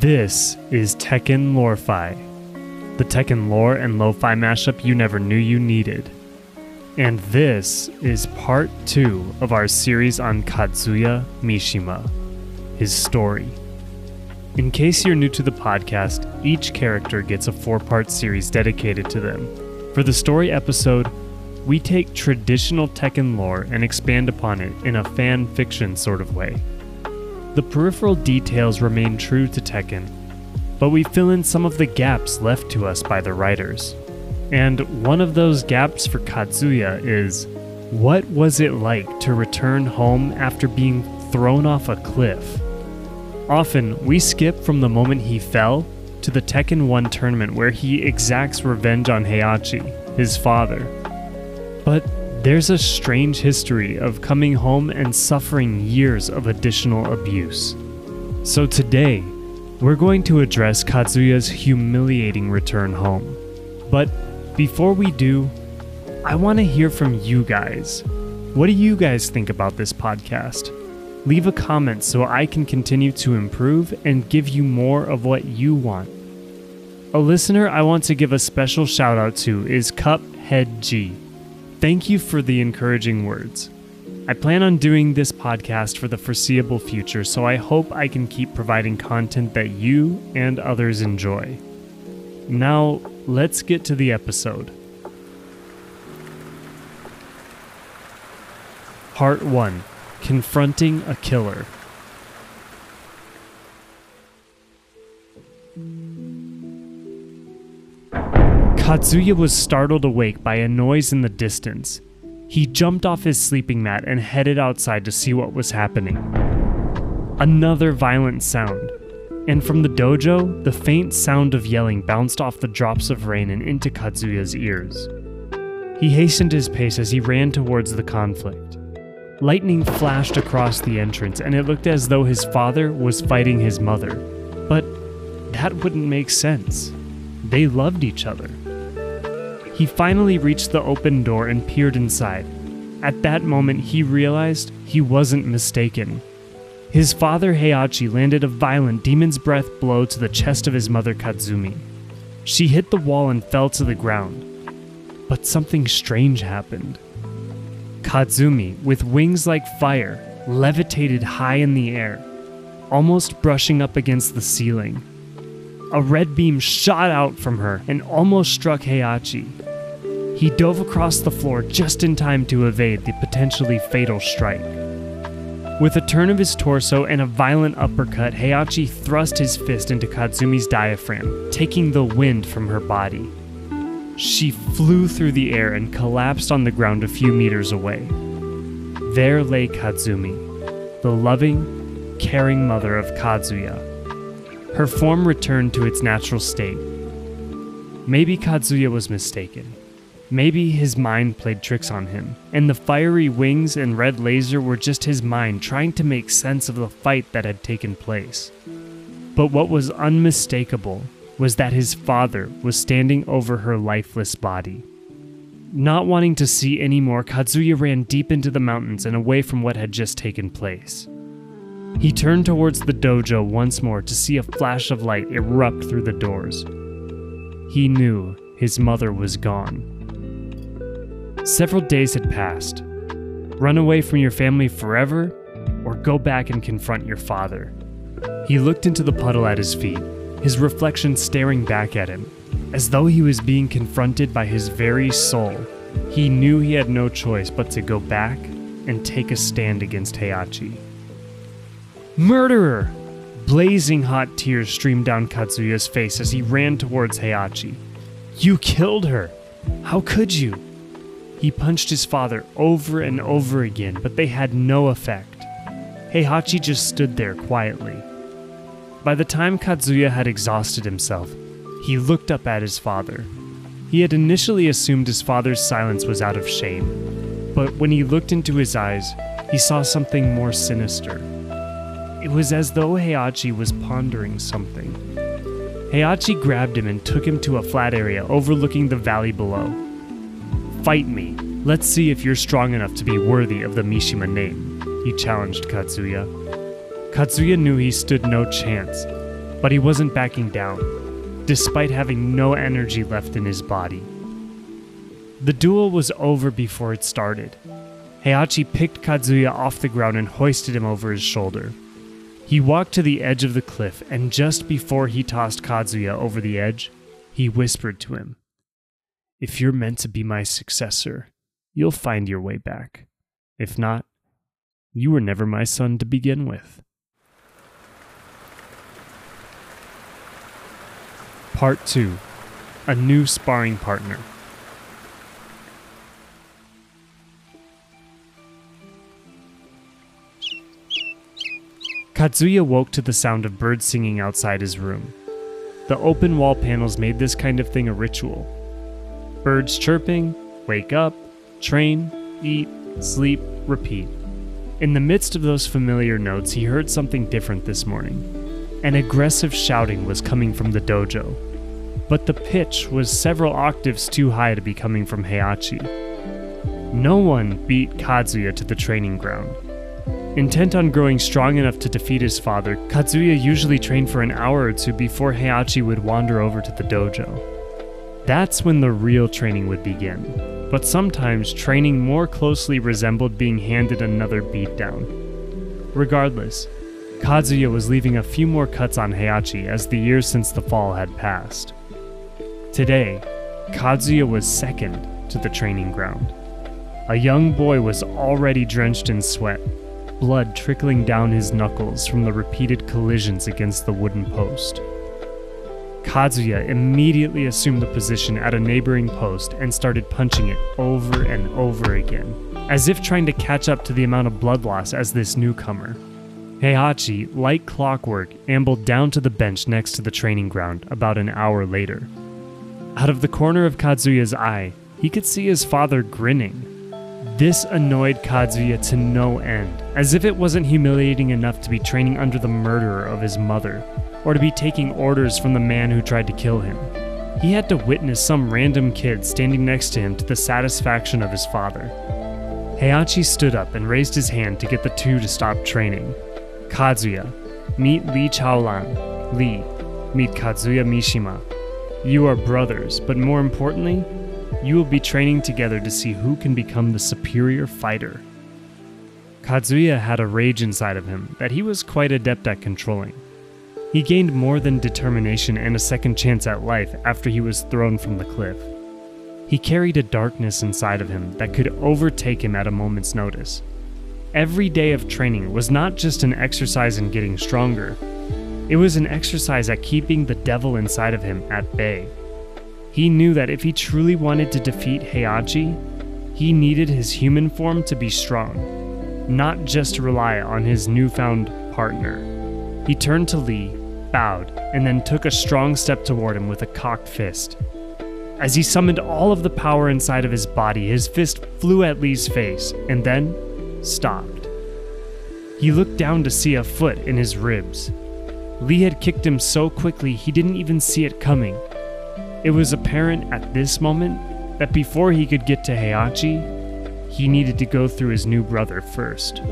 This is Tekken Lore-Fi, the Tekken lore and lo-fi mashup you never knew you needed. And this is part two of our series on Kazuya Mishima, his story. In case you're new to the podcast, each character gets a four part series dedicated to them. For the story episode, we take traditional Tekken lore and expand upon it in a fan fiction sort of way. The peripheral details remain true to Tekken, but we fill in some of the gaps left to us by the writers. And one of those gaps for Kazuya is what was it like to return home after being thrown off a cliff? Often, we skip from the moment he fell to the Tekken 1 tournament where he exacts revenge on Heihachi, his father. But there's a strange history of coming home and suffering years of additional abuse. So today, we're going to address Kazuya's humiliating return home. But before we do, I want to hear from you guys. What do you guys think about this podcast? Leave a comment so I can continue to improve and give you more of what you want. A listener I want to give a special shout out to is Cuphead G. Thank you for the encouraging words. I plan on doing this podcast for the foreseeable future, so I hope I can keep providing content that you and others enjoy. Now, let's get to the episode. Part 1 Confronting a Killer. Kazuya was startled awake by a noise in the distance. He jumped off his sleeping mat and headed outside to see what was happening. Another violent sound, and from the dojo, the faint sound of yelling bounced off the drops of rain and into Kazuya's ears. He hastened his pace as he ran towards the conflict. Lightning flashed across the entrance, and it looked as though his father was fighting his mother. But that wouldn't make sense. They loved each other. He finally reached the open door and peered inside. At that moment, he realized he wasn't mistaken. His father Heihachi landed a violent demon's breath blow to the chest of his mother Kazumi. She hit the wall and fell to the ground. But something strange happened. Kazumi, with wings like fire, levitated high in the air, almost brushing up against the ceiling. A red beam shot out from her and almost struck Heihachi. He dove across the floor just in time to evade the potentially fatal strike. With a turn of his torso and a violent uppercut, Heihachi thrust his fist into Kazumi's diaphragm, taking the wind from her body. She flew through the air and collapsed on the ground a few meters away. There lay Kazumi, the loving, caring mother of Kazuya. Her form returned to its natural state. Maybe Kazuya was mistaken. Maybe his mind played tricks on him, and the fiery wings and red laser were just his mind trying to make sense of the fight that had taken place. But what was unmistakable was that his father was standing over her lifeless body. Not wanting to see any more, Kazuya ran deep into the mountains and away from what had just taken place. He turned towards the dojo once more to see a flash of light erupt through the doors. He knew his mother was gone. Several days had passed. Run away from your family forever, or go back and confront your father. He looked into the puddle at his feet, his reflection staring back at him, as though he was being confronted by his very soul. He knew he had no choice but to go back and take a stand against Heihachi. Murderer! Blazing hot tears streamed down Kazuya's face as he ran towards Heihachi. You killed her! How could you? He punched his father over and over again, but they had no effect. Heihachi just stood there quietly. By the time Kazuya had exhausted himself, he looked up at his father. He had initially assumed his father's silence was out of shame, but when he looked into his eyes, he saw something more sinister. It was as though Heihachi was pondering something. Heihachi grabbed him and took him to a flat area overlooking the valley below. Fight me. Let's see if you're strong enough to be worthy of the Mishima name, he challenged Kazuya. Kazuya knew he stood no chance. but he wasn't backing down, despite having no energy left in his body. The duel was over before it started. Heihachi picked Kazuya off the ground and hoisted him over his shoulder. He walked to the edge of the cliff, and just before he tossed Kazuya over the edge, he whispered to him, If you're meant to be my successor, you'll find your way back. If not, you were never my son to begin with. Part 2 A New Sparring Partner. Kazuya woke to the sound of birds singing outside his room. The open wall panels made this kind of thing a ritual. Birds chirping, wake up, train, eat, sleep, repeat. In the midst of those familiar notes, he heard something different this morning. An aggressive shouting was coming from the dojo, but the pitch was several octaves too high to be coming from Heihachi. No one beat Kazuya to the training ground. Intent on growing strong enough to defeat his father, Kazuya usually trained for an hour or two before Heihachi would wander over to the dojo. That's when the real training would begin. But sometimes training more closely resembled being handed another beatdown. Regardless, Kazuya was leaving a few more cuts on Heihachi as the years since the fall had passed. Today, Kazuya was second to the training ground. A young boy was already drenched in sweat, blood trickling down his knuckles from the repeated collisions against the wooden post. Kazuya immediately assumed the position at a neighboring post and started punching it over and over again, as if trying to catch up to the amount of blood loss as this newcomer. Heihachi, like clockwork, ambled down to the bench next to the training ground about an hour later. Out of the corner of Kazuya's eye, he could see his father grinning, this annoyed Kazuya to no end, as if it wasn't humiliating enough to be training under the murderer of his mother, or to be taking orders from the man who tried to kill him. He had to witness some random kid standing next to him to the satisfaction of his father. Heihachi stood up and raised his hand to get the two to stop training. Kazuya, meet Lee Chaolan. Lee, meet Kazuya Mishima. You are brothers, but more importantly, you will be training together to see who can become the superior fighter. Kazuya had a rage inside of him that he was quite adept at controlling. He gained more than determination and a second chance at life after he was thrown from the cliff. He carried a darkness inside of him that could overtake him at a moment's notice. Every day of training was not just an exercise in getting stronger, it was an exercise at keeping the devil inside of him at bay. He knew that if he truly wanted to defeat Heihachi, he needed his human form to be strong, not just rely on his newfound partner. He turned to Lee, bowed, and then took a strong step toward him with a cocked fist. As he summoned all of the power inside of his body, his fist flew at Lee's face and then stopped. He looked down to see a foot in his ribs. Lee had kicked him so quickly he didn't even see it coming, it was apparent at this moment that before he could get to Heihachi, he needed to go through his new brother first.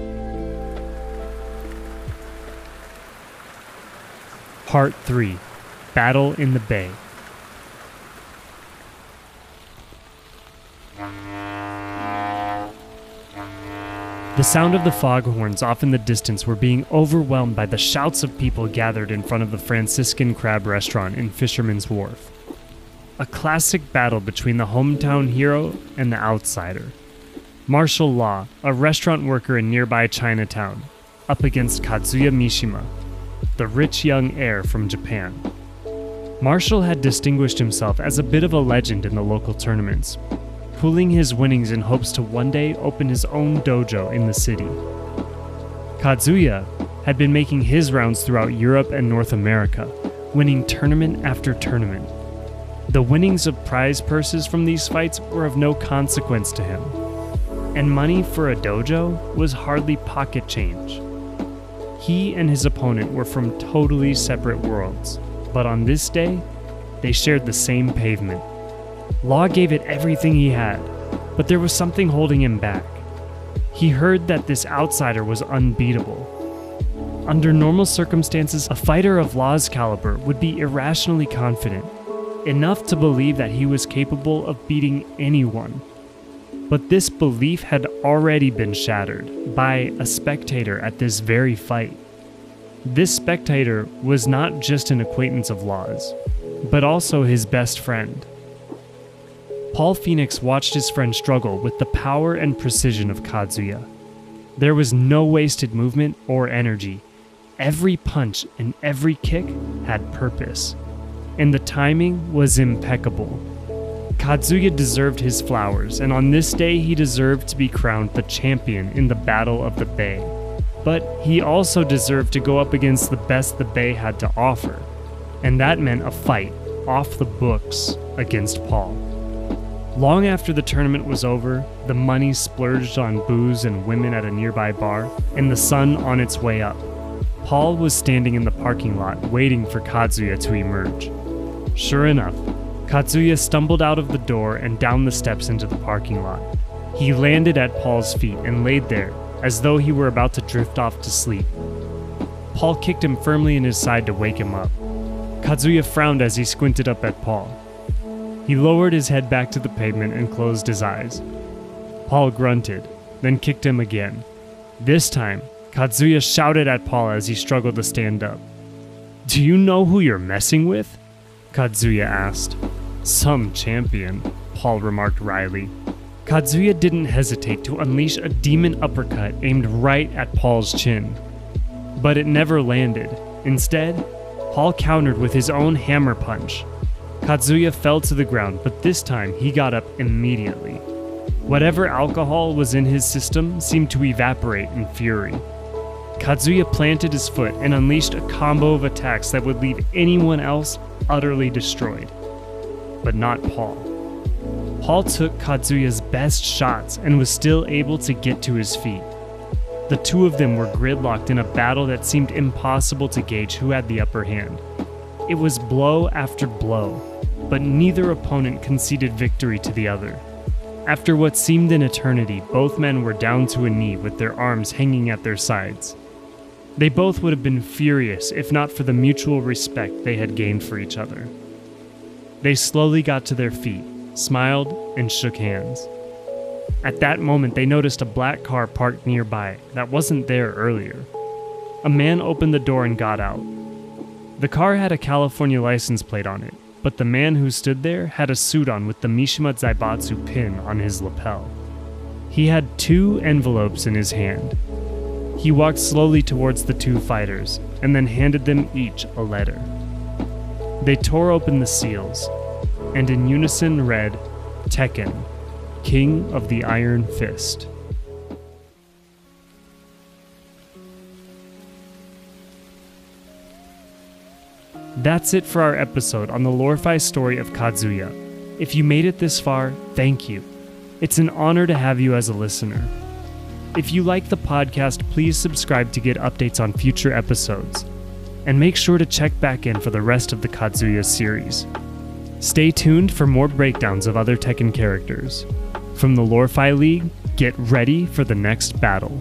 Part 3 Battle in the Bay. The sound of the foghorns off in the distance were being overwhelmed by the shouts of people gathered in front of the Franciscan Crab restaurant in Fisherman's Wharf a classic battle between the hometown hero and the outsider. Marshall Law, a restaurant worker in nearby Chinatown, up against Kazuya Mishima, the rich young heir from Japan. Marshall had distinguished himself as a bit of a legend in the local tournaments, pooling his winnings in hopes to one day open his own dojo in the city. Kazuya had been making his rounds throughout Europe and North America, winning tournament after tournament the winnings of prize purses from these fights were of no consequence to him, and money for a dojo was hardly pocket change. He and his opponent were from totally separate worlds, but on this day, they shared the same pavement. Law gave it everything he had, but there was something holding him back. He heard that this outsider was unbeatable. Under normal circumstances, a fighter of Law's caliber would be irrationally confident, enough to believe that he was capable of beating anyone. But this belief had already been shattered by a spectator at this very fight. This spectator was not just an acquaintance of Law's, but also his best friend. Paul Phoenix watched his friend struggle with the power and precision of Kazuya. There was no wasted movement or energy. Every punch and every kick had purpose, and the timing was impeccable. Kazuya deserved his flowers, and on this day he deserved to be crowned the champion in the Battle of the Bay. But he also deserved to go up against the best the Bay had to offer, and that meant a fight off the books against Paul. Long after the tournament was over, the money splurged on booze and women at a nearby bar, and the sun on its way up. Paul was standing in the parking lot waiting for Kazuya to emerge. Sure enough, Kazuya stumbled out of the door and down the steps into the parking lot. He landed at Paul's feet and laid there, as though he were about to drift off to sleep. Paul kicked him firmly in his side to wake him up. Kazuya frowned as he squinted up at Paul. He lowered his head back to the pavement and closed his eyes. Paul grunted, then kicked him again. This time, Kazuya shouted at Paul as he struggled to stand up. Do you know who you're messing with? Kazuya asked. Some champion, Paul remarked wryly. Kazuya didn't hesitate to unleash a demon uppercut aimed right at Paul's chin. But it never landed. Instead, Paul countered with his own hammer punch. Kazuya fell to the ground, but this time he got up immediately. Whatever alcohol was in his system seemed to evaporate in fury. Kazuya planted his foot and unleashed a combo of attacks that would leave anyone else utterly destroyed. But not Paul. Paul took Kazuya's best shots and was still able to get to his feet. The two of them were gridlocked in a battle that seemed impossible to gauge who had the upper hand. It was blow after blow, but neither opponent conceded victory to the other. After what seemed an eternity, both men were down to a knee with their arms hanging at their sides. They both would have been furious if not for the mutual respect they had gained for each other. They slowly got to their feet, smiled, and shook hands. At that moment, they noticed a black car parked nearby that wasn't there earlier. A man opened the door and got out. The car had a California license plate on it, but the man who stood there had a suit on with the Mishima Zaibatsu pin on his lapel. He had two envelopes in his hand, he walked slowly towards the two fighters and then handed them each a letter. They tore open the seals and in unison read Tekken, King of the Iron Fist. That's it for our episode on the Lore-Fi story of Kazuya. If you made it this far, thank you. It's an honor to have you as a listener. If you like the podcast, please subscribe to get updates on future episodes. And make sure to check back in for the rest of the Kazuya series. Stay tuned for more breakdowns of other Tekken characters. From the Lore-Fi League, get ready for the next battle.